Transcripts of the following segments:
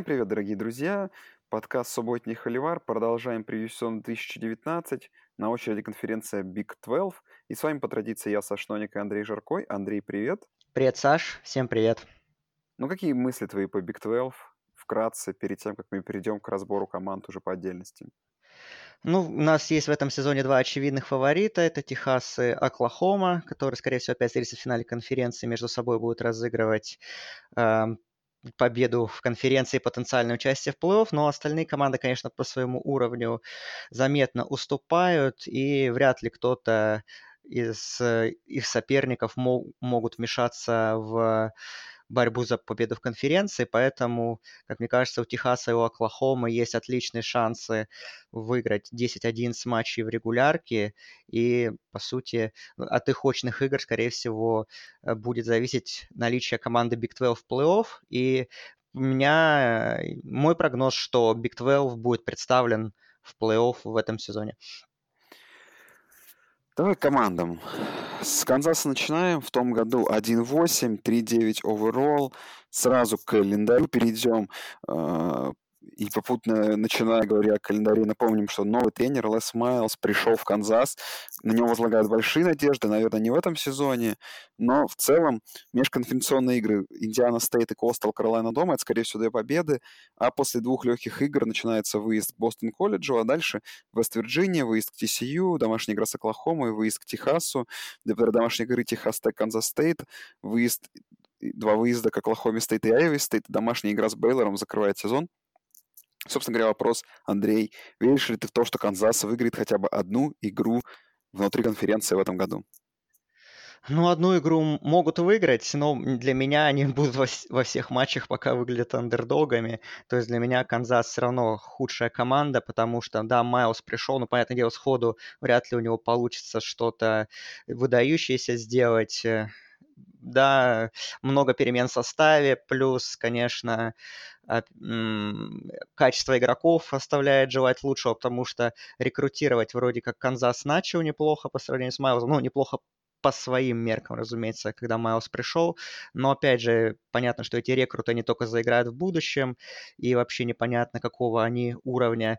Всем привет, дорогие друзья! Подкаст «Субботний Холивар». Продолжаем превью сезона 2019. На очереди конференция Big 12. И с вами по традиции я, Саш Ноник и Андрей Жаркой. Андрей, привет! Привет, Саш! Всем привет! Ну, какие мысли твои по Big 12 вкратце, перед тем, как мы перейдем к разбору команд уже по отдельности? Ну, у нас есть в этом сезоне два очевидных фаворита. Это Техас и Оклахома, которые, скорее всего, опять встретятся в финале конференции, между собой будут разыгрывать э, победу в конференции и потенциальное участие в плей-офф, но остальные команды, конечно, по своему уровню заметно уступают, и вряд ли кто-то из э, их соперников мог, могут вмешаться в борьбу за победу в конференции, поэтому, как мне кажется, у Техаса и у Оклахомы есть отличные шансы выиграть 10-11 матчей в регулярке, и, по сути, от их очных игр, скорее всего, э, будет зависеть наличие команды Big 12 в плей-офф, и у меня мой прогноз, что Big 12 будет представлен в плей-офф в этом сезоне. Давай командам. С Канзаса начинаем. В том году 1-8, 3-9 overall. Сразу к календарю перейдем. И попутно, начиная говоря о календаре, напомним, что новый тренер Лес Майлз пришел в Канзас. На него возлагают большие надежды, наверное, не в этом сезоне, но в целом межконференционные игры Индиана Стейт и Костал Каролайна дома, это, скорее всего, две победы, а после двух легких игр начинается выезд к Бостон колледжу, а дальше Вест-Вирджиния, выезд к TCU, домашняя игра с Оклахомой, выезд к Техасу, домашней игры Техас Тек Канзас Стейт, выезд два выезда к Оклахоме Стейт и Айове Стейт, домашняя игра с Бейлором закрывает сезон. Собственно говоря, вопрос, Андрей, веришь ли ты в то, что Канзас выиграет хотя бы одну игру внутри конференции в этом году? Ну, одну игру могут выиграть, но для меня они будут во, во всех матчах пока выглядят андердогами. То есть для меня Канзас все равно худшая команда, потому что, да, Майлз пришел, но, понятное дело, сходу вряд ли у него получится что-то выдающееся сделать да, много перемен в составе, плюс, конечно, качество игроков оставляет желать лучшего, потому что рекрутировать вроде как Канзас начал неплохо по сравнению с Майлзом, ну, неплохо по своим меркам, разумеется, когда Майлз пришел. Но, опять же, понятно, что эти рекруты, они только заиграют в будущем, и вообще непонятно, какого они уровня.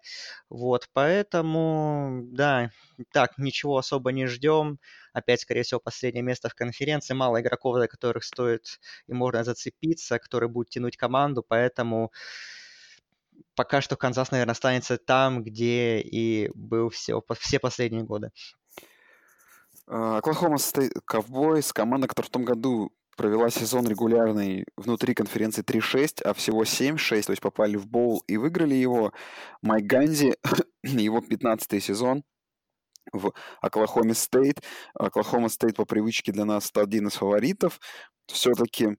Вот, поэтому, да, так, ничего особо не ждем. Опять, скорее всего, последнее место в конференции. Мало игроков, за которых стоит и можно зацепиться, которые будут тянуть команду, поэтому пока что Канзас, наверное, останется там, где и был все, все последние годы. А, Оклахома Стейт Ковбойс, команда, которая в том году провела сезон регулярный внутри конференции 3-6, а всего 7-6, то есть попали в боул и выиграли его. Майк Ганди, его 15-й сезон в Оклахоме Стейт. Оклахома Стейт по привычке для нас один из фаворитов. Все-таки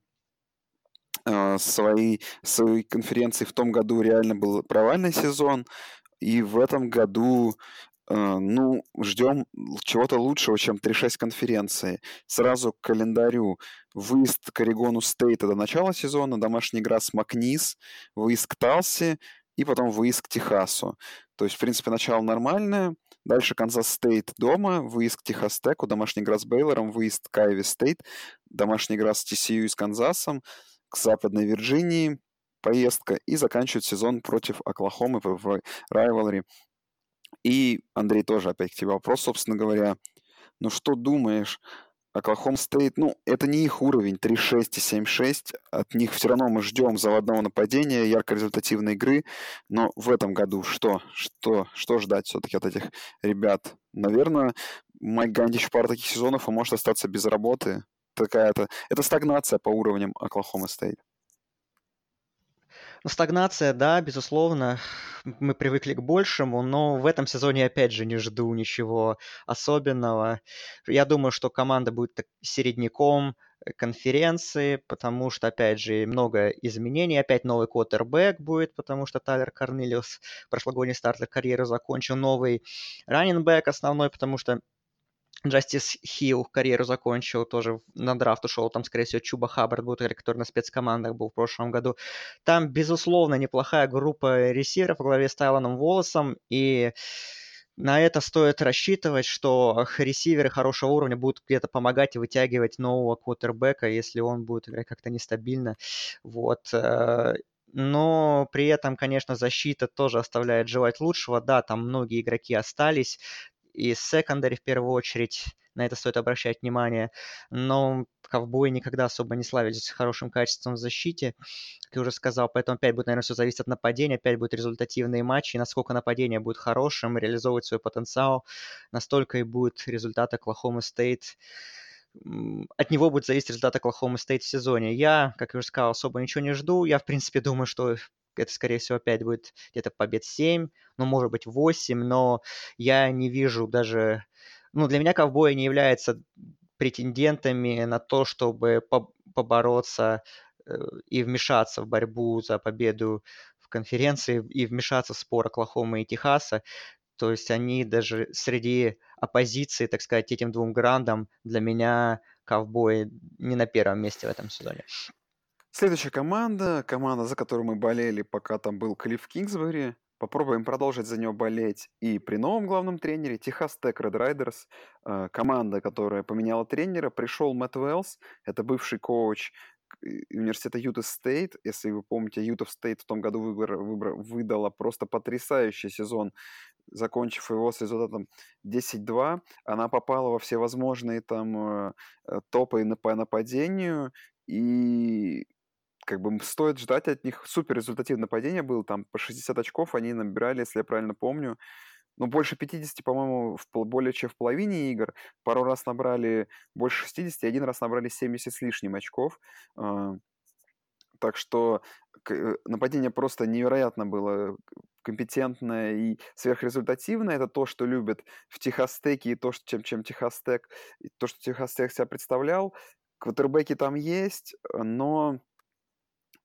э, своей, своей конференции в том году реально был провальный сезон. И в этом году Э, ну, ждем чего-то лучшего, чем 3-6 конференции. Сразу к календарю. Выезд к Орегону Стейт до начала сезона, домашняя игра с Макниз, выезд к Талсе и потом выезд к Техасу. То есть, в принципе, начало нормальное. Дальше Канзас Стейт дома, выезд к Техас Теку, домашняя игра с Бейлором, выезд к Айове Стейт, домашняя игра с TCU и с Канзасом, к Западной Вирджинии, поездка и заканчивает сезон против Оклахомы в rivalry и, Андрей, тоже опять к тебе вопрос, собственно говоря. Ну что думаешь? Оклахома Стейт, ну, это не их уровень 3-6 и 7-6. От них все равно мы ждем заводного нападения, ярко-результативной игры. Но в этом году что? Что, что ждать все-таки от этих ребят? Наверное, Майк Гандич пару таких сезонов и может остаться без работы. Такая-то... Это стагнация по уровням Оклахома Стейт. Ну, стагнация, да, безусловно, мы привыкли к большему, но в этом сезоне, опять же, не жду ничего особенного. Я думаю, что команда будет середняком э, конференции, потому что, опять же, много изменений. Опять новый квотербек будет, потому что Тайлер Корнелиус прошлогодний стартер карьеры закончил. Новый раннинбэк основной, потому что Джастис Хилл карьеру закончил, тоже на драфт ушел, там, скорее всего, Чуба Хаббард будет, который на спецкомандах был в прошлом году. Там, безусловно, неплохая группа ресиверов во главе с Тайланом Волосом, и на это стоит рассчитывать, что ресиверы хорошего уровня будут где-то помогать и вытягивать нового квотербека, если он будет играть как-то нестабильно. Вот. Э, но при этом, конечно, защита тоже оставляет желать лучшего. Да, там многие игроки остались, и секондари в первую очередь, на это стоит обращать внимание. Но ковбои никогда особо не славились хорошим качеством в защите, как я уже сказал. Поэтому опять будет, наверное, все зависеть от нападения, опять будут результативные матчи. Насколько нападение будет хорошим, реализовывать свой потенциал, настолько и будет результат Оклахома Стейт от него будет зависеть результат Оклахома Стейт в сезоне. Я, как я уже сказал, особо ничего не жду. Я, в принципе, думаю, что это, скорее всего, опять будет где-то побед 7, ну, может быть, 8, но я не вижу даже... Ну, для меня ковбои не являются претендентами на то, чтобы побороться э, и вмешаться в борьбу за победу в конференции и вмешаться в спор Оклахомы и Техаса. То есть они даже среди оппозиции, так сказать, этим двум грандам для меня ковбои не на первом месте в этом сезоне. Следующая команда, команда, за которую мы болели, пока там был Клифф Кингсбери. Попробуем продолжить за него болеть и при новом главном тренере, Техас Тек Ред Райдерс, команда, которая поменяла тренера, пришел Мэтт Уэллс, это бывший коуч университета Юта Стейт, если вы помните, Юта Стейт в том году выбор, выбор, выдала просто потрясающий сезон, закончив его с результатом 10-2. Она попала во все возможные там э, э, топы по нападению, и как бы стоит ждать от них супер результативное нападение было, там по 60 очков они набирали, если я правильно помню, ну, больше 50, по-моему, в, более чем в половине игр. Пару раз набрали больше 60, один раз набрали 70 с лишним очков. А, так что э, нападение просто невероятно было компетентное и сверхрезультативное. Это то, что любят в Техастеке и то, что, чем, чем Техастек, то, что Техастек себя представлял. Квотербеки там есть, но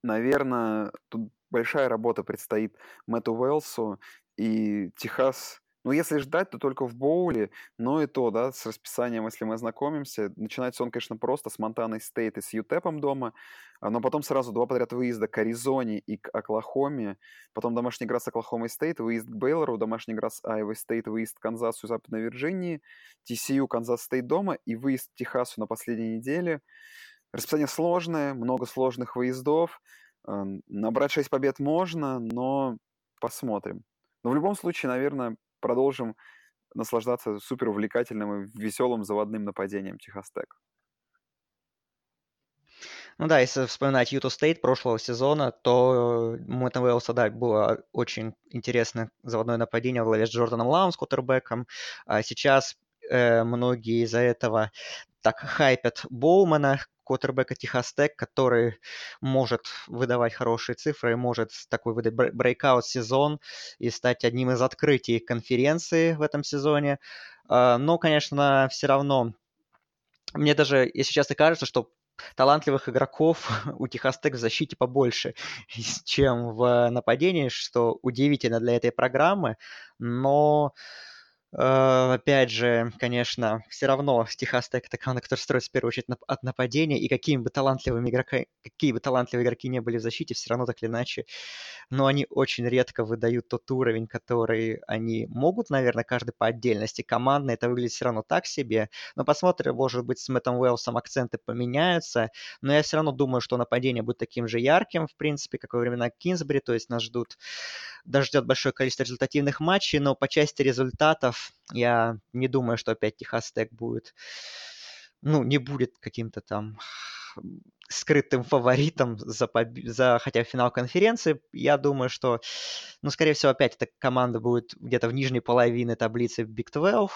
наверное, тут большая работа предстоит Мэтту Уэлсу, и Техас, ну, если ждать, то только в боуле, но и то, да, с расписанием, если мы ознакомимся, начинается он, конечно, просто с Монтаной Стейт и с Ютепом дома, а, но потом сразу два подряд выезда к Аризоне и к Оклахоме, потом домашняя игра с Оклахомой Стейт, выезд к Бейлору, домашняя игра с Айовой Стейт, выезд к Канзасу и Западной Вирджинии, TCU, Канзас Стейт дома и выезд к Техасу на последней неделе. Расписание сложное, много сложных выездов, Набрать 6 побед можно, но посмотрим. Но в любом случае, наверное, продолжим наслаждаться супер увлекательным и веселым заводным нападением Техас Тек. Ну да, если вспоминать Юту Стейт прошлого сезона, то Мэтта Уэллса, да, было очень интересное заводное нападение во главе с Джорданом Лавом, с квотербеком. А сейчас э, многие из-за этого так хайпят Боумана, квотербека Техас Тек, который может выдавать хорошие цифры, может такой выдать breakout сезон и стать одним из открытий конференции в этом сезоне. А, но, конечно, все равно мне даже, если честно, кажется, что талантливых игроков у Техас Тек в защите побольше, чем в нападении, что удивительно для этой программы, но Э, опять же, конечно, все равно Техас Тек это команда, которая строится в первую очередь от нападения, и какими бы талантливыми игроки, какие бы талантливые игроки не были в защите, все равно так или иначе, но они очень редко выдают тот уровень, который они могут, наверное, каждый по отдельности. Командно это выглядит все равно так себе, но посмотрим, может быть, с Мэттом Уэллсом акценты поменяются, но я все равно думаю, что нападение будет таким же ярким, в принципе, как во времена Кинсбери, то есть нас ждут, даже ждет большое количество результативных матчей, но по части результатов я не думаю, что опять Техас Тек будет, ну, не будет каким-то там скрытым фаворитом за, поб... за хотя финал конференции. Я думаю, что, ну, скорее всего, опять эта команда будет где-то в нижней половине таблицы Big 12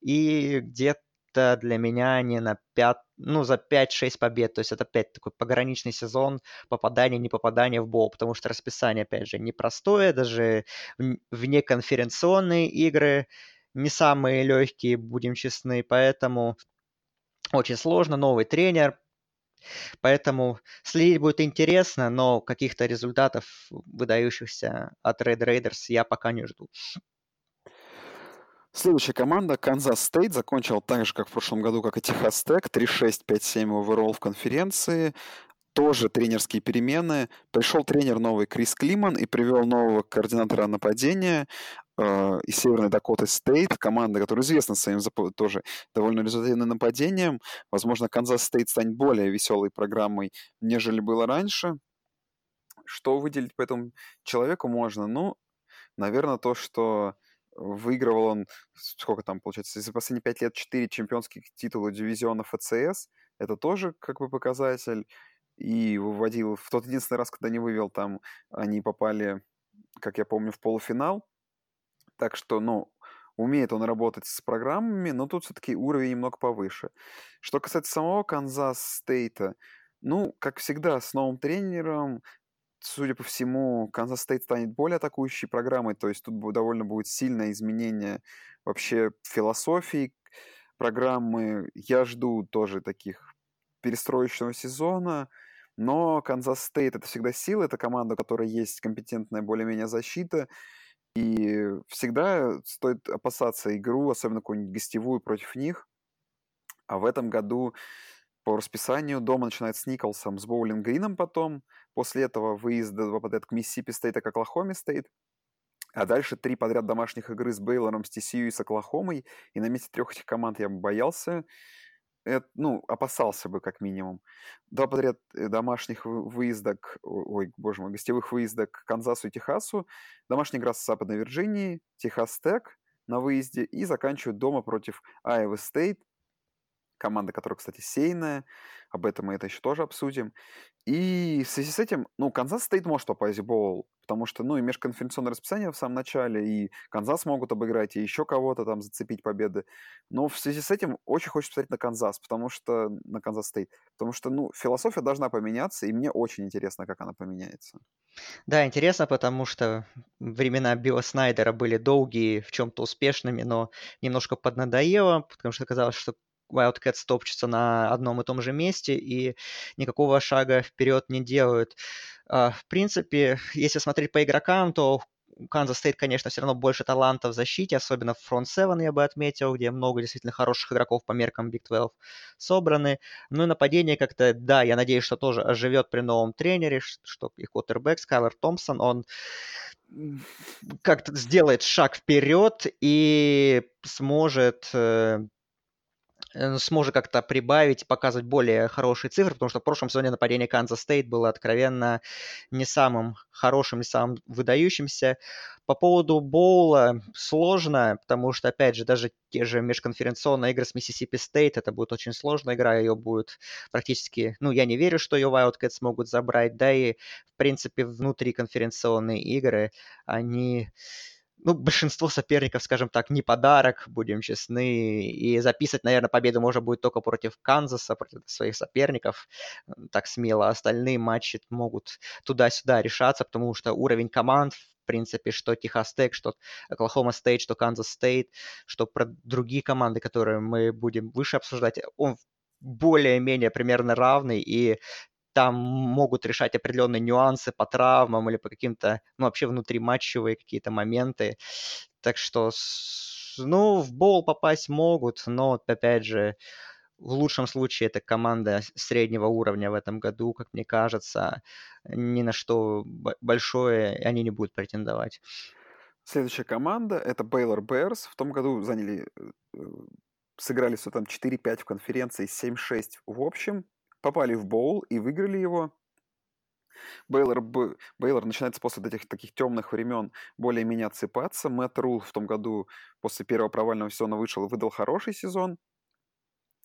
и где-то для меня не на 5, ну, за 5-6 побед. То есть это опять такой пограничный сезон, попадание, не попадание в бол, потому что расписание, опять же, непростое, даже вне конференционные игры не самые легкие, будем честны, поэтому очень сложно, новый тренер, Поэтому следить будет интересно, но каких-то результатов, выдающихся от Red Raiders, я пока не жду. Следующая команда, Канзас Стейт, закончила так же, как в прошлом году, как и Техас Тек, 3-6, 5-7 overall в конференции тоже тренерские перемены. Пришел тренер новый Крис Климан и привел нового координатора нападения э, из Северной Дакоты Стейт, команда, которая известна своим тоже довольно результативным нападением. Возможно, Канзас Стейт станет более веселой программой, нежели было раньше. Что выделить по этому человеку можно? Ну, наверное, то, что выигрывал он, сколько там получается, за последние пять лет четыре чемпионских титула дивизиона ФЦС. Это тоже как бы показатель. И выводил в тот единственный раз, когда не вывел, там они попали, как я помню, в полуфинал. Так что, ну, умеет он работать с программами, но тут все-таки уровень немного повыше. Что касается самого Канзас Стейта, ну, как всегда, с новым тренером, судя по всему, Канзас Стейт станет более атакующей программой, то есть тут довольно будет сильное изменение вообще философии программы. Я жду тоже таких перестроечного сезона, но Канзас Стейт это всегда сила, это команда, у которой есть компетентная более-менее защита, и всегда стоит опасаться игру, особенно какую-нибудь гостевую против них. А в этом году по расписанию дома начинает с Nicholls, с Боулинг Грином потом. После этого выезда подряд к Миссисипи Стейт и к Оклахоме Стейт. А дальше три подряд домашних игры с Бейлором, с TCU и с Оклахомой. И на месте трех этих команд я бы боялся. Это, ну, опасался бы как минимум. Два подряд э, домашних выезда к... Ой, боже мой, гостевых выезда к Канзасу и Техасу. Домашняя игра с Западной Вирджинией, Техас Тек на выезде. И заканчивают дома против Айова Стейт команда, которая, кстати, сеяная, об этом мы это еще тоже обсудим. И в связи с этим, ну, Канзас Стейт может попасть в боул, потому что, ну, и межконференционное расписание в самом начале, и Канзас могут обыграть, и еще кого-то там зацепить победы. Но в связи с этим очень хочется посмотреть на Канзас, потому что, на Канзас Стейт, потому что, ну, философия должна поменяться, и мне очень интересно, как она поменяется. Да, интересно, потому что времена Билла Снайдера были долгие, в чем-то успешными, но немножко поднадоело, потому что казалось, что Wildcats топчутся на одном и том же месте и никакого шага вперед не делают. А, в принципе, если смотреть по игрокам, то у Канзас Стейт, конечно, все равно больше талантов в защите, особенно в фронт 7 я бы отметил, где много действительно хороших игроков по меркам Big 12 собраны. Ну и нападение как-то, да, я надеюсь, что тоже оживет при новом тренере, что и квотербек Скайлер Томпсон, он как-то сделает шаг вперед и сможет Э, сможет как-то прибавить, показывать более хорошие цифры, потому что в прошлом сезоне нападение Канзас Стейт было откровенно не самым хорошим, не самым выдающимся. По поводу Боула сложно, потому что, опять же, даже те же межконференционные игры с Миссисипи Стейт, это будет очень сложная игра, ее будет практически, ну, я не верю, что ее Wildcats смогут забрать, да и, в принципе, внутриконференционные игры, они ну, большинство соперников, скажем так, не подарок, будем честны, и записать, наверное, победу можно будет только против Канзаса, против своих соперников, так смело. Остальные матчи могут туда-сюда решаться, потому что уровень команд, в принципе, что Техас Тек, что Оклахома Стейт, что Канзас Стейт, что про другие команды, которые мы будем выше обсуждать, он более-менее примерно равный, и там могут решать определенные нюансы по травмам или по каким-то, ну, вообще внутриматчевые какие-то моменты. Так что, ну, в боул попасть могут, но, опять же, в лучшем случае это команда среднего уровня в этом году, как мне кажется. Ни на что большое они не будут претендовать. Следующая команда — это Baylor Bears. В том году заняли, э, сыграли все там 4-5 в конференции, 7-6 в общем попали в боул и выиграли его. Бейлор, Бейлор начинается после этих таких темных времен более-менее отсыпаться. Мэтт Рул в том году после первого провального сезона вышел и выдал хороший сезон.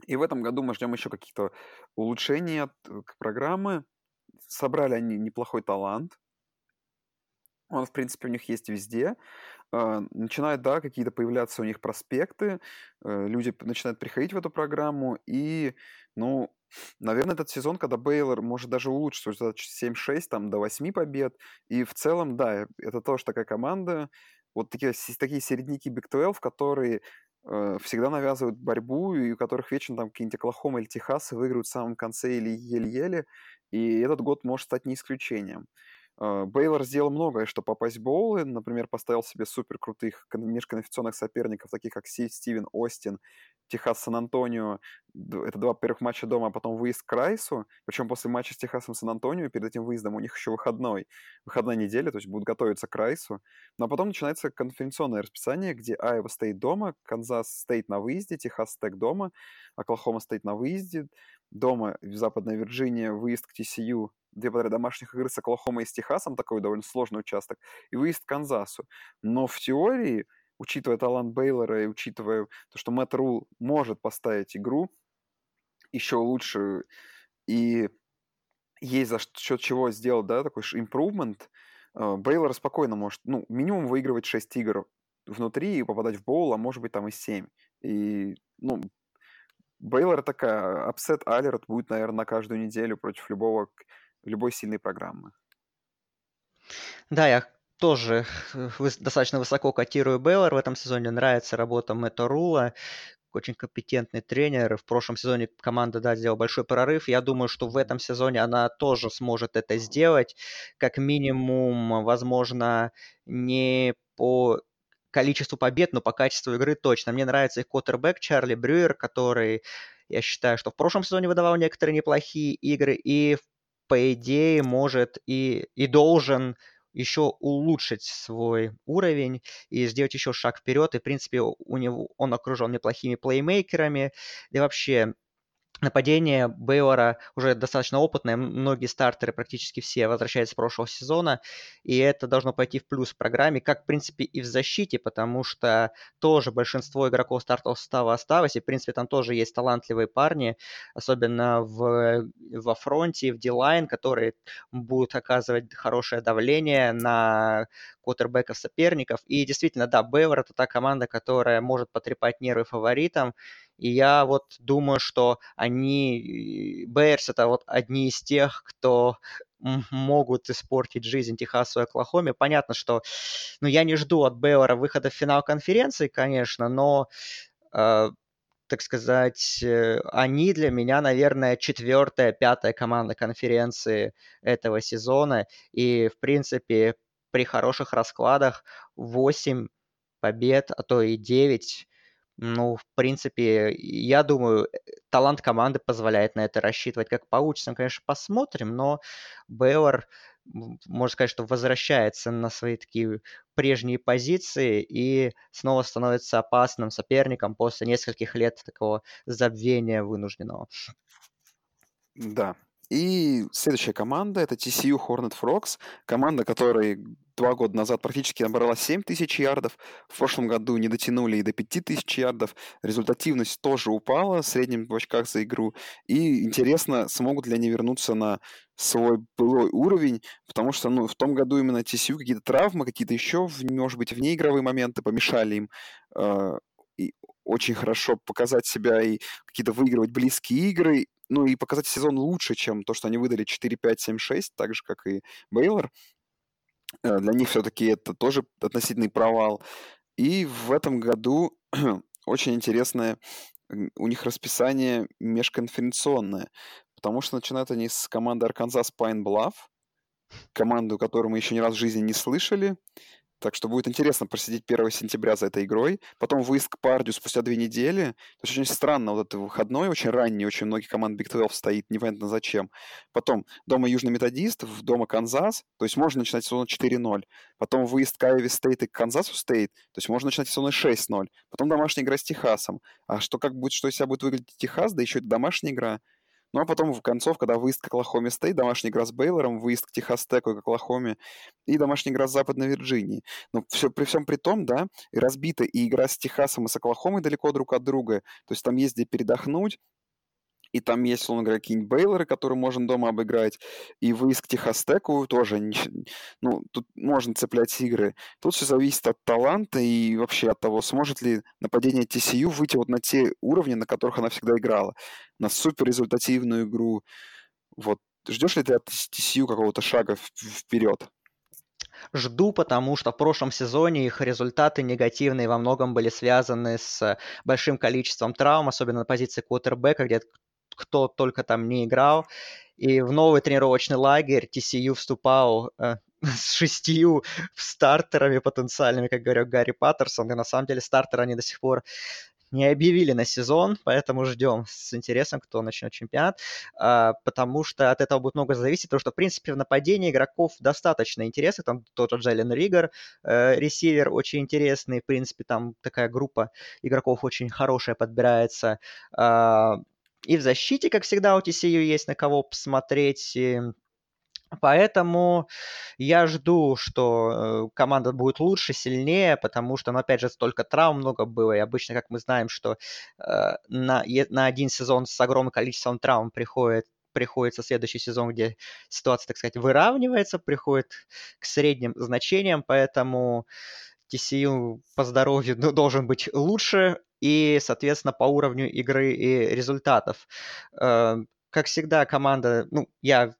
И в этом году мы ждем еще каких-то улучшений от э, программы. Собрали они неплохой талант. Он, в принципе, у них есть везде. А, начинают, да, какие-то появляться у них проспекты. Э, люди начинают приходить в эту программу. И, ну, Наверное, этот сезон, когда Бейлор может даже улучшить результат 7-6, там, до 8 побед. И в целом, да, это тоже такая команда. Вот такие, такие середняки Big 12, которые э, всегда навязывают борьбу, и у которых вечно там какие-нибудь Оклахома или Техас выигрывают в самом конце или еле-еле. И этот год может стать не исключением. А, Бейлор сделал многое, чтобы попасть в боулы. Например, поставил себе супер крутых межконференционных соперников, таких как Стивен Остин, Техас Сан-Антонио. Это два первых матча дома, а потом выезд к Райсу. Причем после матча с Техасом Сан-Антонио, перед этим выездом у них еще выходной. Выходная неделя, то есть будут готовиться к Райсу. Но потом начинается конференционное расписание, где Айова Стейт дома, Канзас Стейт на выезде, Техас Тек дома, Оклахома Стейт на выезде, дома в Западной Вирджинии, выезд к TCU две подряд домашних игры с Оклахомой и с Техасом, такой довольно сложный участок, и выезд к Канзасу. Но в теории, учитывая талант Бейлора и учитывая то, что Мэтт Рул может поставить игру еще лучше, и есть за счет чего сделать, да, такой improvement, э, Бейлор спокойно может, ну, минимум выигрывать 6 игр внутри и попадать в боул, а может быть там и 7. И, ну, Бейлор такая, upset alert будет, наверное, на каждую неделю против любого, любой сильной программы. Да, я тоже достаточно высоко котирую Бейлор в этом сезоне. Нравится работа Мэтта Рула очень компетентный тренер. В прошлом сезоне команда, да, сделала большой прорыв. Я думаю, что в этом сезоне она тоже сможет это сделать. Как минимум, возможно, не по количеству побед, но по качеству игры точно. Мне нравится их квотербек Чарли Брюер, который, я считаю, что в прошлом сезоне выдавал некоторые неплохие игры и, по идее, может и, и должен еще улучшить свой уровень и сделать еще шаг вперед. И, в принципе, у него, он окружен неплохими плеймейкерами. И вообще, нападение Бейлора уже достаточно опытное, многие стартеры, практически все, возвращаются с прошлого сезона, и это должно пойти в плюс в программе, как, в принципе, и в защите, потому что тоже большинство игроков стартового состава осталось, и, в принципе, там тоже есть талантливые парни, особенно в, во фронте, в дилайн, которые будут оказывать хорошее давление на квотербеков соперников. И действительно, да, Бейлор это та команда, которая может потрепать нервы фаворитам, и я вот думаю, что они, Бейерс это вот одни из тех, кто могут испортить жизнь Техасу и Оклахоме. Понятно, что ну, я не жду от Бейлора выхода в финал конференции, конечно, но э, так сказать, э, они для меня, наверное, четвертая, пятая команда конференции этого сезона. И, в принципе, при хороших раскладах 8 побед, а то и 9 ну, в принципе, я думаю, э, талант команды позволяет на это рассчитывать. Как получится, мы, конечно, посмотрим, но Бейлор, можно сказать, что возвращается на свои такие прежние позиции и снова становится опасным соперником после нескольких лет такого забвения вынужденного. Да, и следующая команда это TCU Hornet Frogs, команда, которая два года назад практически набрала 7 тысяч ярдов, в прошлом году не дотянули и до 5 тысяч ярдов, результативность тоже упала в среднем в очках за игру, и интересно, смогут ли они вернуться на свой былой уровень, потому что ну, в том году именно TCU какие-то травмы, какие-то еще, может быть, внеигровые моменты помешали им э, и очень хорошо показать себя и какие-то выигрывать близкие игры, ну и показать сезон лучше, чем то, что они выдали 4-5-7-6, так же, как и Бейлор. Э, для них все-таки это тоже относительный провал. И в этом году очень интересное у них расписание межконференционное, потому что начинают они с команды Arkansas Pine Bluff, команду, которую мы еще ни разу в жизни не слышали. Так что будет интересно просидеть 1 сентября за этой игрой. Потом выезд к Пердью спустя две недели. То есть очень странно, вот этот выходной, очень ранний, очень многие команды Big 12 стоит, непонятно зачем. Потом дома Южный Методист, дома Канзас, то есть можно начинать сезон 4-0. Потом выезд к Айове Стейт и к Канзасу Стейт, то есть можно начинать сезон 6-0. Потом домашняя игра с Техасом. А что как будет, что из себя будет выглядеть Техас, да еще это домашняя игра. Ну а потом в концов, когда выезд к Оклахоме Стейт, домашняя игра с Бейлором, выезд к Техас Теку и к Оклахоме, и домашняя игра с Западной Вирджинией. Но все, при всем при том, да, разбита и игра с Техасом и с Оклахомой далеко друг от друга. То есть там есть где передохнуть, и там есть, условно говоря, какие-нибудь Бейлоры, которые можно дома обыграть, и выезд к Техастеку тоже, ну, тут можно цеплять игры. Тут все зависит от таланта и вообще от того, сможет ли нападение TCU выйти вот на те уровни, на которых она всегда играла, на супер результативную игру. Вот ждешь ли ты от TCU какого-то шага вперед? Жду, потому что в прошлом сезоне их результаты негативные во многом были связаны с большим количеством травм, особенно на позиции квотербека, где кто только там не играл. И в новый тренировочный лагерь TCU вступал э, с шестью стартерами потенциальными, как говорил Гарри Паттерсон. И на самом деле стартеры они до сих пор не объявили на сезон, поэтому ждем с интересом, кто начнет чемпионат, а, потому что от этого будет много зависеть, потому что, в принципе, в нападении игроков достаточно интересных, там тот же Джайлен Ригер, э, ресивер очень интересный, в принципе, там такая группа игроков очень хорошая подбирается, а, и в защите, как всегда, у TCU есть на кого посмотреть. Поэтому я жду, что э, команда будет лучше, сильнее, потому что, ну, опять же, столько травм много было, и обычно, как мы знаем, что э, на, на один сезон с огромным количеством травм приходит приходится следующий сезон, где ситуация, так сказать, выравнивается, приходит к средним значениям, поэтому TCU по здоровью ну, должен быть лучше и, соответственно, по уровню игры и результатов. Э, как всегда, команда, ну, я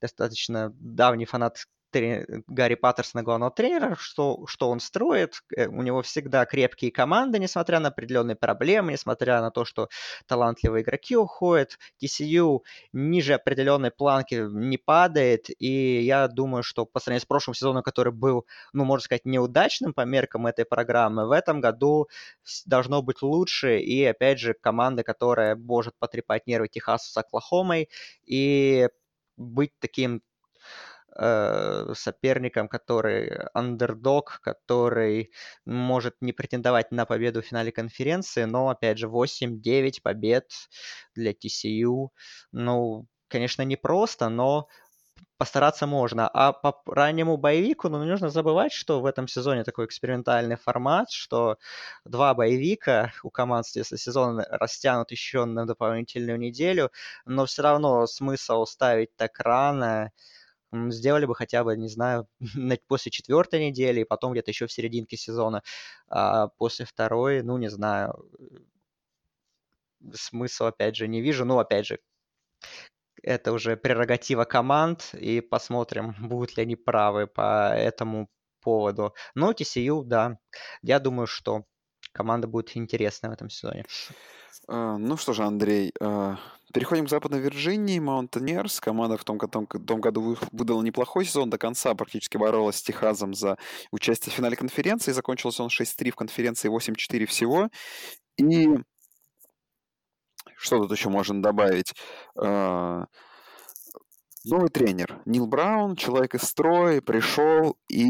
достаточно давний фанат Гарри Паттерсона, главного тренера, что, что он строит. Э, у него всегда крепкие команды, несмотря на определенные проблемы, несмотря на то, что талантливые игроки уходят. TCU ниже определенной планки не падает, и я думаю, что по сравнению с прошлым сезоном, который был, ну, можно сказать, неудачным по меркам этой программы, в этом году должно быть лучше, и, опять же, команда, которая может потрепать нервы Техасу с Оклахомой и быть таким э, соперником, который андердог, который может не претендовать на победу в финале конференции, но, опять же, 8-9 побед для TCU. Ну, конечно, непросто, но постараться можно. А по раннему боевику, ну, не нужно забывать, что в этом сезоне такой экспериментальный формат, что два боевика у команд, если сезон растянут еще на дополнительную неделю, но все равно смысл ставить так рано, сделали бы хотя бы, не знаю, после четвертой недели, и потом где-то еще в серединке сезона, а после второй, ну, не знаю, смысл, опять же, не вижу. Ну, опять же, это уже прерогатива команд, и посмотрим, будут ли они правы по этому поводу. Но TCU, да, я думаю, что команда будет интересная в этом сезоне. А, ну что же, Андрей, а, переходим к Западной Вирджинии. Маунтенерс, команда в том, том, том году выдала неплохой сезон, до конца практически боролась с Техасом за участие в финале конференции. Закончился он 6-3 в конференции, 8-4 всего. И что тут еще можно добавить? А, новый тренер Нил Браун, человек из строя, пришел и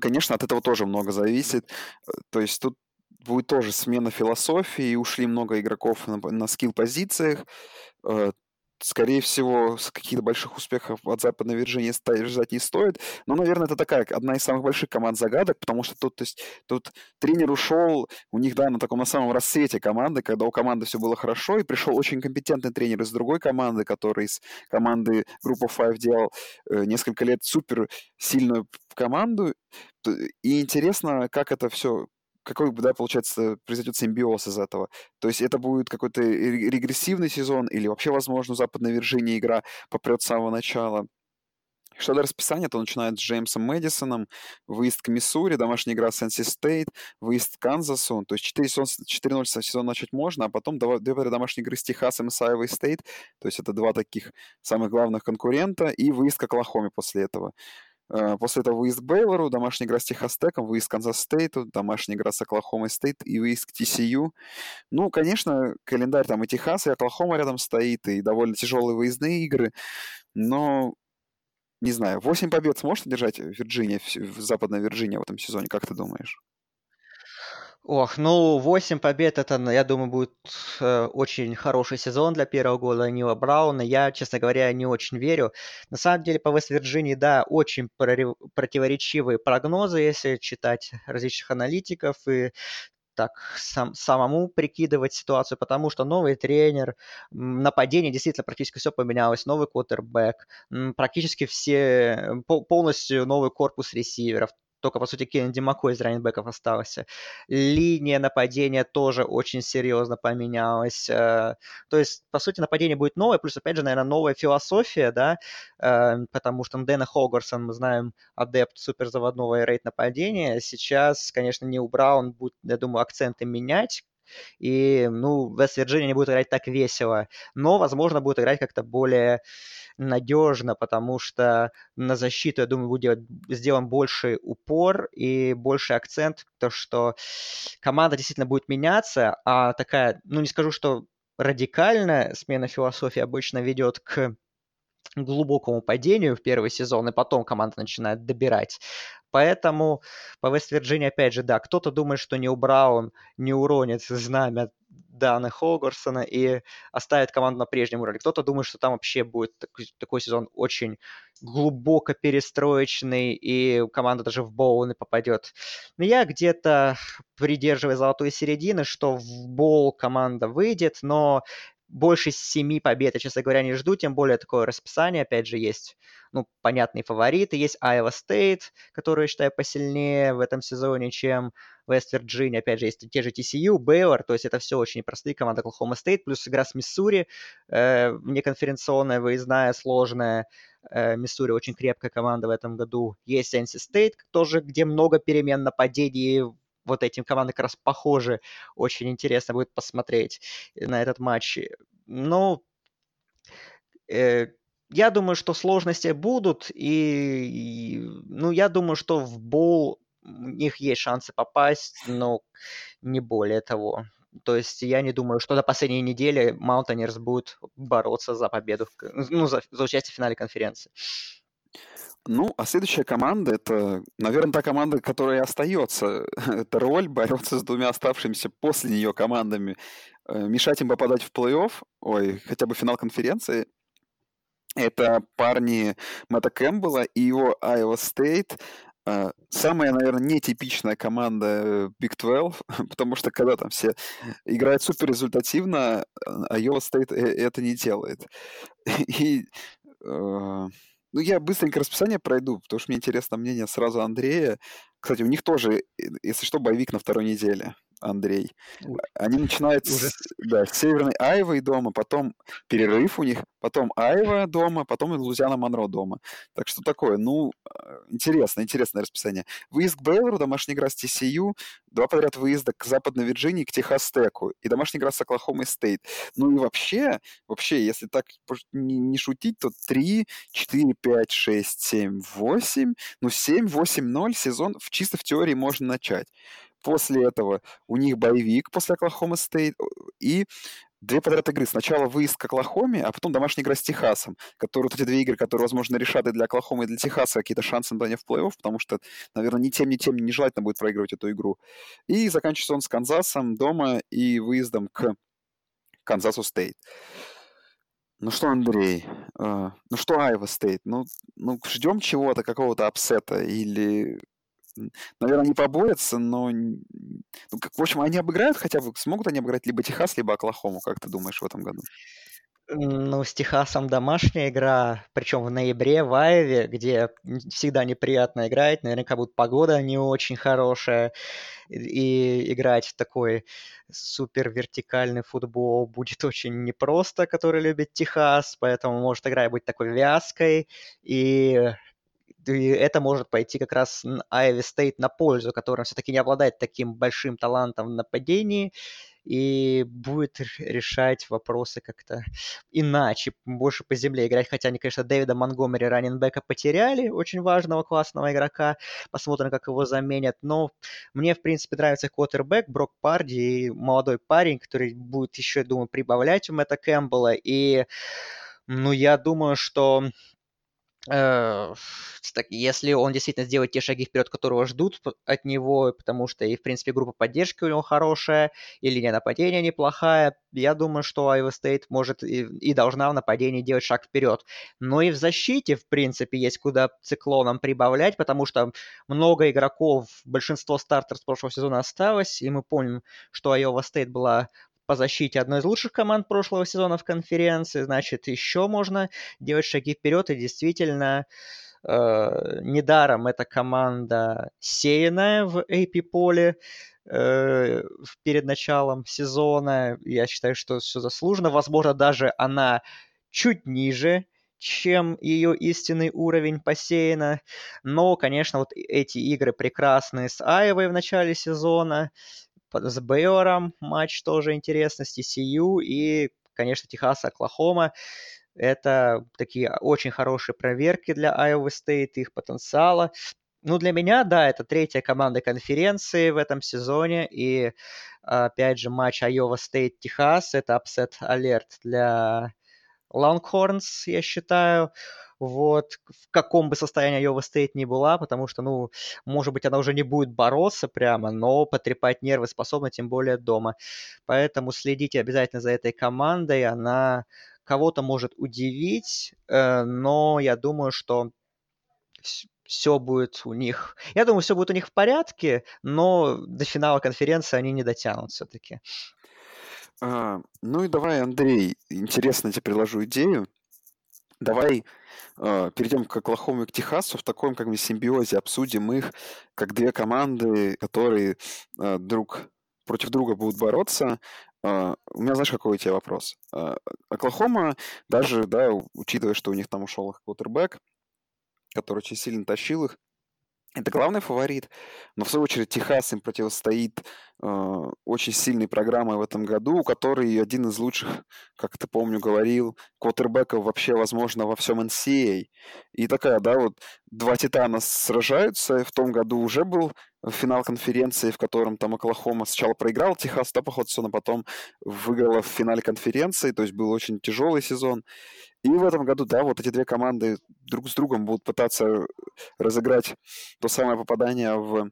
Конечно, от этого тоже много зависит. То есть тут будет тоже смена философии, ушли много игроков на, на скилл-позициях. Скорее всего, с каких-то больших успехов от Западной Вирджинии ждать не стоит. Но, наверное, это такая одна из самых больших команд загадок, потому что тут, то есть, тут тренер ушел, у них, да, на таком на самом рассвете команды, когда у команды все было хорошо, и пришел очень компетентный тренер из другой команды, который из команды группы Five делал э, несколько лет супер сильную команду. И интересно, как это все какой, да, получается, произойдет симбиоз из этого. То есть это будет какой-то регрессивный сезон или вообще, возможно, у Западной игра попрет с самого начала. Что до расписания, то начинает с Джеймсом Мэдисоном, выезд к Миссури, домашняя игра с NC State, выезд к Канзасу. То есть 4-0 сезон начать можно, а потом две домашние игры с Техасом и с Iowa State. То есть это два таких самых главных конкурента. И выезд к Оклахоме после этого. Э, после этого выезд Бейлору, домашняя игра с Техас Теком, выезд к Канзас Стейту, домашняя игра с Оклахомой Стейт и выезд к TCU. Ну, конечно, календарь там и Техас, и Оклахома рядом стоит, и довольно тяжелые выездные игры, но не знаю, 8 побед сможет одержать Вирджиния, в Западной Вирджиния в этом сезоне, как ты думаешь? Ох, ну, 8 побед, это, я думаю, будет э, очень хороший сезон для первого года Нила Брауна. Я, честно говоря, не очень верю. На самом деле, по Вест-Вирджинии, да, очень противоречивые прогнозы, если читать различных аналитиков и так сам, самому прикидывать ситуацию, потому что новый тренер, нападение действительно практически все поменялось, новый квотербек, практически все, полностью новый корпус ресиверов, только, по сути, Кеннеди Мако из раненбеков остался. Линия нападения тоже очень серьезно поменялась. Э, то есть, по сути, нападение будет новое, плюс, опять же, наверное, новая философия, да, э, потому что Дэна Хогарсон, мы знаем, адепт суперзаводного рейд нападения. Сейчас, конечно, не у Браун будет, я думаю, акценты менять, и, ну, Вест-Вирджиния не будет играть так весело, но, возможно, будет играть как-то более надежно, потому что на защиту, я думаю, будет сделан больше упор и больше акцент, то, что команда действительно будет меняться, а такая, ну, не скажу, что радикальная смена философии обычно ведет к глубокому падению в первый сезон, и потом команда начинает добирать. Поэтому по Вест-Вирджинии, опять же, да, кто-то думает, что Нил Браун не уронит знамя Дана Хогарсона и оставит команду на прежнем уровне. Кто-то думает, что там вообще будет такой, такой сезон очень глубоко перестроечный, и команда даже в боул не попадет. Но я где-то придерживаю золотой середины, что в боул команда выйдет, но больше семи побед я, честно говоря, не жду, тем более такое расписание, опять же, есть, ну, понятные фавориты. Есть Iowa State, который, я считаю, посильнее в этом сезоне, чем Вест Вирджиния. Опять же, есть те же TCU, Бейлор, то есть это все очень непростые команды Оклахома Стейт, плюс игра с Миссури, э, неконференционная, выездная, сложная. Э, Миссури очень крепкая команда в этом году. Есть NC State, тоже, где много перемен нападений, вот этим команды как раз похожи. Очень интересно будет посмотреть на этот матч. Ну, э, я думаю, что сложности будут, и, и ну, я думаю, что в бол у них есть шансы попасть, но не более того. То есть я не думаю, что до последней недели Маунтонерс будет бороться за победу, ну, за, за участие в финале конференции. Ну, а следующая команда это, наверное, та команда, которая остается. это роль бороться с двумя оставшимися после нее командами, э, мешать им попадать в плей-офф, ой, хотя бы финал конференции. Это парни Мэтта Кэмпбелла и его Iowa State. Э, самая, наверное, нетипичная команда Big 12, потому что когда там все играют супер результативно, Iowa State э, это не делает. И ну, я быстренько расписание пройду, потому что мне интересно мнение сразу Андрея. Кстати, у них тоже, если что, боевик на второй неделе. Андрей. Они начинают с, да, с Северной Айвы дома, потом перерыв у них, потом Айва дома, потом Лузиана Монро дома. Так что такое, ну, э, интересно, интересное расписание. Выезд к Бейлору, домашняя игра с TCU, два подряд выезда к Западной Вирджинии, к Техас-Теку и домашняя игра с Оклахомой Стейт. Ну и вообще, вообще, если так не, не шутить, то 3, 4, 5, 6, 7, 8, ну 7, 8, 0 сезон в, чисто в теории можно начать. После этого у них bye week после Оклахома Стейт и две подряд игры. Сначала выезд к Оклахоме, а потом домашняя игра с Техасом, которые вот эти две игры, которые, возможно, решат и для Оклахомы, и для Техаса какие-то шансы на в плей-офф, потому что, наверное, ни тем, ни тем нежелательно будет проигрывать эту игру. И заканчивается он с Канзасом дома и выездом к Канзасу Стейт. Ну что, Андрей, э, ну что Айова Стейт? Ну, ну ждем чего-то, какого-то upset а или наверное, не побоятся, но... Ну, как, в общем, они обыграют хотя бы, смогут они обыграть либо Техас, либо Оклахому, как ты думаешь, в этом году? Ну, с Техасом домашняя игра, причем в ноябре в Айове, где всегда неприятно играть, наверняка будет погода не очень хорошая, и играть в такой супер вертикальный футбол будет очень непросто, который любит Техас, поэтому может игра быть такой вязкой, и и это может пойти как раз Айви Стейт на пользу, которым все-таки не обладает таким большим талантом в нападении и будет решать вопросы как-то иначе, больше по земле играть. Хотя они, конечно, Дэвида Монгомери раненбека потеряли, очень важного, классного игрока. Посмотрим, как его заменят. Но мне, в принципе, нравится квотербек Брок Парди, молодой парень, который будет еще, думаю, прибавлять у Мэтта Кэмпбелла. И ну, я думаю, что так, если он действительно сделает те шаги вперед, которого ждут от него, потому что и, в принципе, группа поддержки у него хорошая, и линия нападения неплохая, я думаю, что Iowa State может и, и должна в нападении делать шаг вперед. Но и в защите, в принципе, есть куда циклоном прибавлять, потому что много игроков, большинство стартеров с прошлого сезона осталось, и мы помним, что Iowa State была по защите одной из лучших команд прошлого сезона в конференции, значит, еще можно делать шаги вперед, и действительно, э, недаром эта команда сеянная в AP-поле э, перед началом сезона. Я считаю, что все заслуженно. Возможно, даже она чуть ниже, чем ее истинный уровень посеяна. Но, конечно, вот эти игры прекрасные с Айвой в начале сезона с Бейором матч тоже интересно, с TCU и, конечно, Техас, Оклахома. Это такие очень хорошие проверки для Iowa State, их потенциала. Ну, для меня, да, это третья команда конференции в этом сезоне. И, опять же, матч Iowa State-Техас – это upset alert для Longhorns, я считаю. Вот, в каком бы состоянии Iowa State ни была, потому что, ну, может быть, она уже не будет бороться прямо, но потрепать нервы способна, тем более дома. Поэтому следите обязательно за этой командой, она кого-то может удивить, э, но я думаю, что все будет у них... Я думаю, все будет у них в порядке, но до финала конференции они не дотянут все-таки. А, ну и давай, Андрей, интересно тебе предложу идею. Давай э, перейдем к Оклахоме и к Техасу в таком как бы симбиозе, обсудим их как две команды, которые э, друг против друга будут бороться. Э, у меня, знаешь, какой у тебя вопрос? Э, Оклахома, даже, да, учитывая, что у них там ушел их квотербек, который очень сильно тащил их, это главный фаворит, но в свою очередь Техас им противостоит э, очень сильной программой в этом году, у которой один из лучших, как ты помню, говорил, квотербеков вообще, возможно, во всем NCAA. И такая, да, вот два титана сражаются, в том году уже был финал конференции, в котором там Оклахома сначала проиграл Техас, да, походу, но потом выиграла в финале конференции, то есть был очень тяжелый сезон. И в этом году, да, вот эти две команды друг с другом будут пытаться разыграть то самое попадание в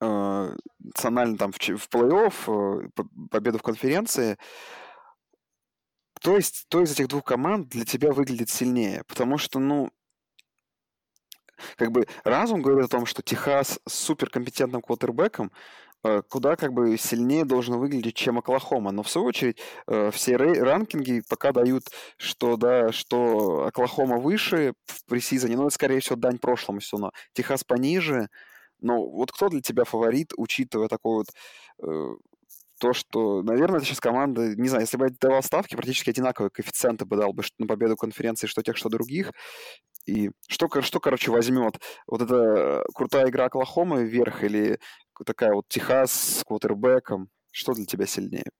э, национально там в, в плей-офф, э, победу в конференции. Кто из, кто из этих двух команд для тебя выглядит сильнее? Потому что, ну, как бы разум говорит о том, что Техас с суперкомпетентным квотербеком куда как бы сильнее должен выглядеть, чем Оклахома. Но в свою очередь э, все ранкинги пока дают, что да, что Оклахома выше в пресизоне, но это скорее всего дань прошлому сезону. Техас пониже. Но вот кто для тебя фаворит, учитывая такой вот э, то, что, наверное, сейчас команда, не знаю, если бы я давал ставки, практически одинаковые коэффициенты бы дал бы на победу конференции, что тех, что других. И что, что короче, возьмет? Вот эта крутая игра Оклахомы вверх или такая вот Техас с квотербеком? Что для тебя сильнее?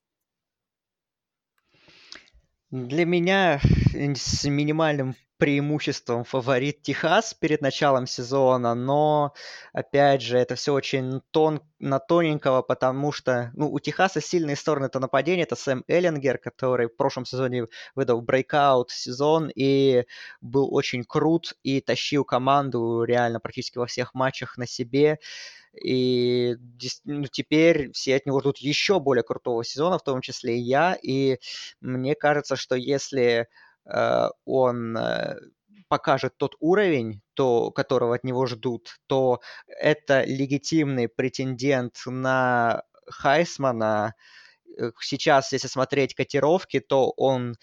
Для меня с минимальным преимуществом фаворит Техас перед началом сезона, но, опять же, это все очень тон, на тоненького, потому что, ну, у Техаса сильные стороны это нападение, это Сэм Эллингер, который в прошлом сезоне выдал брейкаут сезон и был очень крут и тащил команду реально практически во всех матчах на себе. И ну, теперь все от него ждут еще более крутого сезона, в том числе и я. И мне кажется, что если Э, он э, покажет тот уровень, то, которого от него ждут, то это легитимный претендент на Хайсмана. Э, сейчас, если смотреть котировки, то он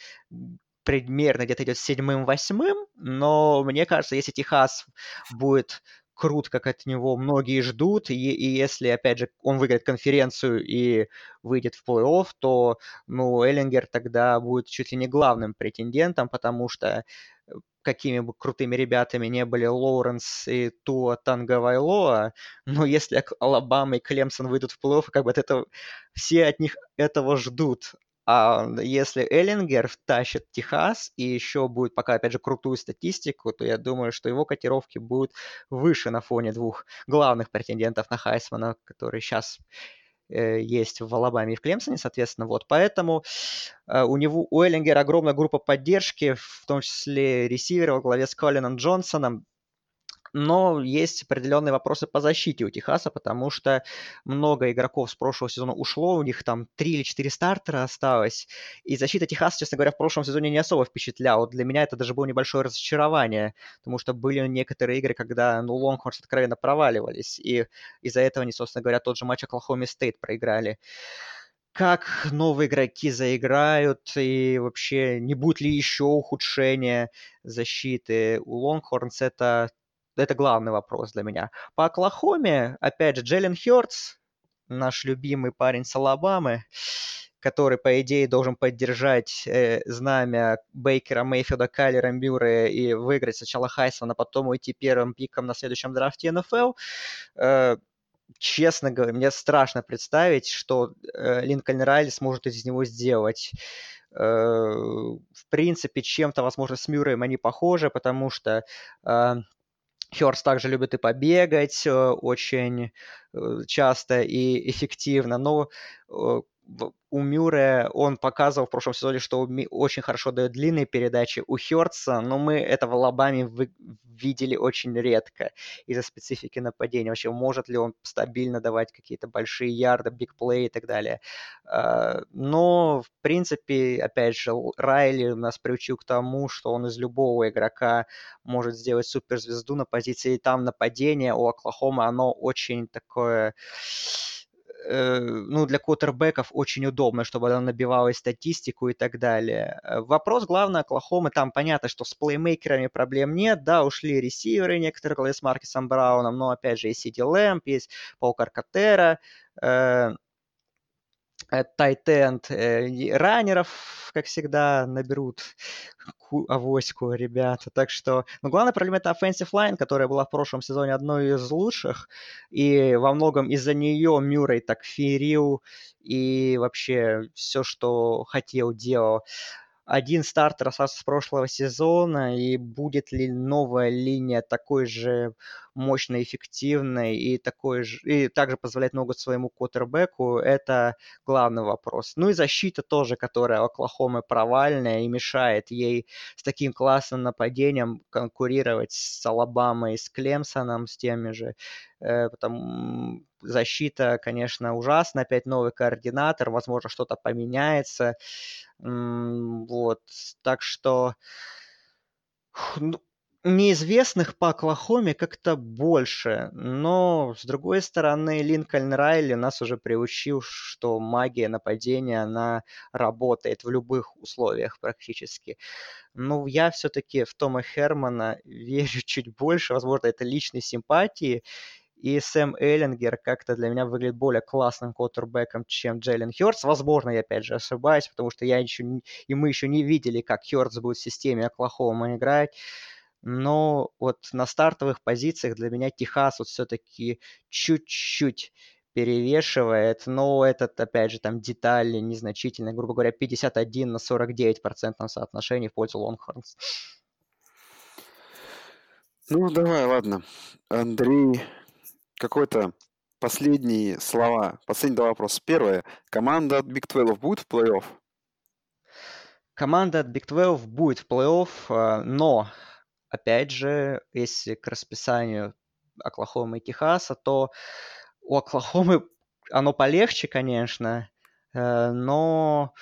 примерно где-то идет седьмым-восьмым, но мне кажется, если Техас будет крут, как от него многие ждут, и, и если, опять же, он выиграет конференцию и выйдет в плей-офф, то, ну, Эллингер тогда будет чуть ли не главным претендентом, потому что э, какими бы крутыми ребятами не были Лоуренс и Туа Танга Вайлоа, но если Алабама и Клемсон выйдут в плей-офф, как бы это, все от них этого ждут. А если Эллингер втащит Техас и еще будет пока, опять же, крутую статистику, то я думаю, что его котировки будут выше на фоне двух главных претендентов на Хайсмана, которые сейчас э, есть в Алабаме и в Клемсоне, соответственно. Вот, поэтому э, у него, у Эллингера огромная группа поддержки, в том числе ресиверов во главе с Колином Джонсоном но есть определенные вопросы по защите у Техаса, потому что много игроков с прошлого сезона ушло, у них там три или четыре стартера осталось, и защита Техаса, честно говоря, в прошлом сезоне не особо впечатляла. Для меня это даже было небольшое разочарование, потому что были некоторые игры, когда, ну, Лонгхорнс откровенно проваливались, и из-за этого они, собственно говоря, тот же матч Оклахоми Стейт проиграли как новые игроки заиграют и вообще не будет ли еще ухудшения защиты у Лонгхорнс, это это главный вопрос для меня. По Оклахоме, опять же, Джеллен Хёртс, наш любимый парень с Алабамы, который, по идее, должен поддержать э, знамя Бейкера, Мейфилда, Кайлера Мюррея и выиграть сначала Хайсона, а потом уйти первым пиком на следующем драфте НФЛ. Э, честно говоря, мне страшно представить, что э, Линкольн Райли сможет из него сделать. Э, в принципе, чем-то, возможно, с Мюрреем они похожи, потому что э, Хёрст также любит и побегать э, очень э, часто и эффективно, но э, у Мюррея он показывал в прошлом сезоне, что очень хорошо дает длинные передачи. У Хёртса, но мы этого лобами видели очень редко из-за специфики нападения. Вообще, может ли он стабильно давать какие-то большие ярды, бигплей и так далее. А, но, в принципе, опять же, Райли нас приучил к тому, что он из любого игрока может сделать суперзвезду на позиции. Там нападение у Оклахомы, оно очень такое ну, для квотербеков очень удобно, чтобы она набивала статистику и так далее. Э, вопрос, главное, Оклахомы, там понятно, что с плеймейкерами проблем нет, да, ушли ресиверы некоторые с Маркисом Брауном, но, опять же, есть Сиди Лэмп, есть Пол Каркатера, э, тайтенд э, раннеров, как всегда, наберут авоську ребята. Так что, но главная проблема это offensive line, которая была в прошлом сезоне одной из лучших, и во многом из-за нее Мюррей так ферил, и вообще все, что хотел, делал один стартер остался с прошлого сезона, и будет ли новая линия такой же мощной, эффективной и такой же, и также позволять много своему квотербеку, это главный вопрос. Ну и защита тоже, которая Оклахомы провальная и мешает ей с таким классным нападением конкурировать с Алабамой, с Клемсоном, с теми же. Э, потому защита, конечно, ужасна. Опять новый координатор, возможно, что-то поменяется. Вот, так что ну, неизвестных по Оклахоме как-то больше, но, с другой стороны, Линкольн Райли нас уже приучил, что магия нападения, она работает в любых условиях практически. Ну, я все-таки в Тома Хермана верю чуть больше, возможно, это личной симпатии, и Сэм Эллингер как-то для меня выглядит более классным квотербеком, чем Джейлен Хёртс. Возможно, я опять же ошибаюсь, потому что я еще не, и мы еще не видели, как Хёртс будет в системе Оклахома играть. Но вот на стартовых позициях для меня Техас вот все-таки чуть-чуть перевешивает, но этот, опять же, там детали незначительные, грубо говоря, 51 на 49 процентном соотношении в пользу Лонгхорнс. Ну, давай, ладно. Андрей какой-то последние слова, последний два вопроса. Первое. Команда от Big 12 будет в плей-офф? Команда от Big 12 будет в плей-офф, а, но, опять же, если к расписанию Оклахомы и Техаса, то у Оклахомы оно полегче, конечно, э, но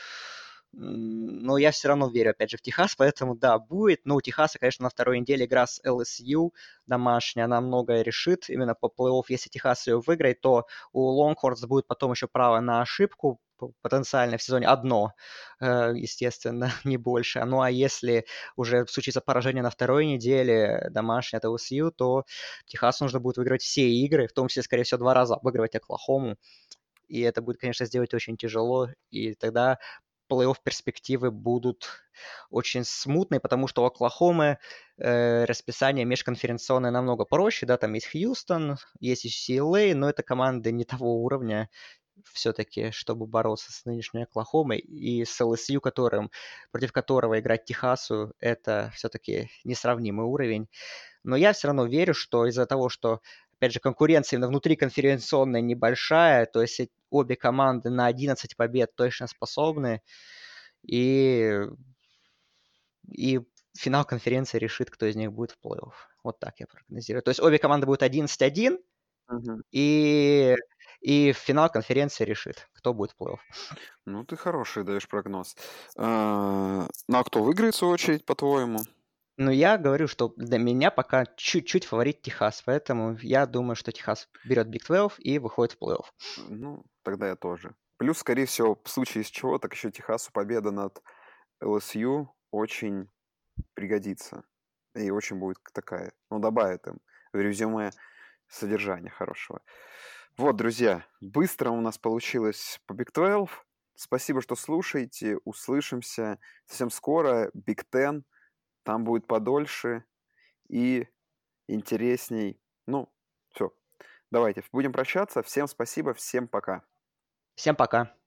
но я все равно верю, опять же, в Техас, поэтому да, будет. Но у Техаса, конечно, на второй неделе игра с LSU домашняя, она многое решит именно по плей-офф. Если Техас ее выиграет, то у Лонгхордс будет потом еще право на ошибку, потенциально в сезоне одно, э, естественно, не больше. Ну а если уже случится поражение на второй неделе домашней от LSU, то Техасу нужно будет выиграть все игры, в том числе, скорее всего, два раза обыгрывать Оклахому. И это будет, конечно, сделать очень тяжело. И тогда плей-офф перспективы будут очень смутные, потому что у Оклахомы э, расписание межконференционное намного проще, да, там есть Хьюстон, есть UCLA, но это команды не того уровня все-таки, чтобы бороться с нынешней Оклахомой и с LSU, которым, против которого играть Техасу, это все-таки несравнимый уровень. Но я все равно верю, что из-за того, что опять же, конкуренция именно внутри конференционная небольшая, то есть обе команды на 11 побед точно способны, и, и финал конференции решит, кто из них будет в плей-офф. Вот так я прогнозирую. То есть обе команды будут 11-1, угу. и, и финал конференции решит, кто будет в плей-офф. Ну, ты хороший даешь прогноз. А, ну, а кто выиграет, в свою очередь, по-твоему? Ну, я говорю, что для меня пока чуть-чуть фаворит Техас, поэтому я думаю, что Техас берет Big 12 и выходит в плей-офф. Ну, тогда я тоже. Плюс, скорее всего, в случае из чего, так еще Техасу победа над LSU очень пригодится. И очень будет такая, ну, добавит им в резюме содержания хорошего. Вот, друзья, быстро у нас получилось по Big 12. Спасибо, что слушаете. Услышимся совсем скоро. Big Ten – там будет подольше и интересней. Ну, все. Давайте, будем прощаться. Всем спасибо, всем пока. Всем пока.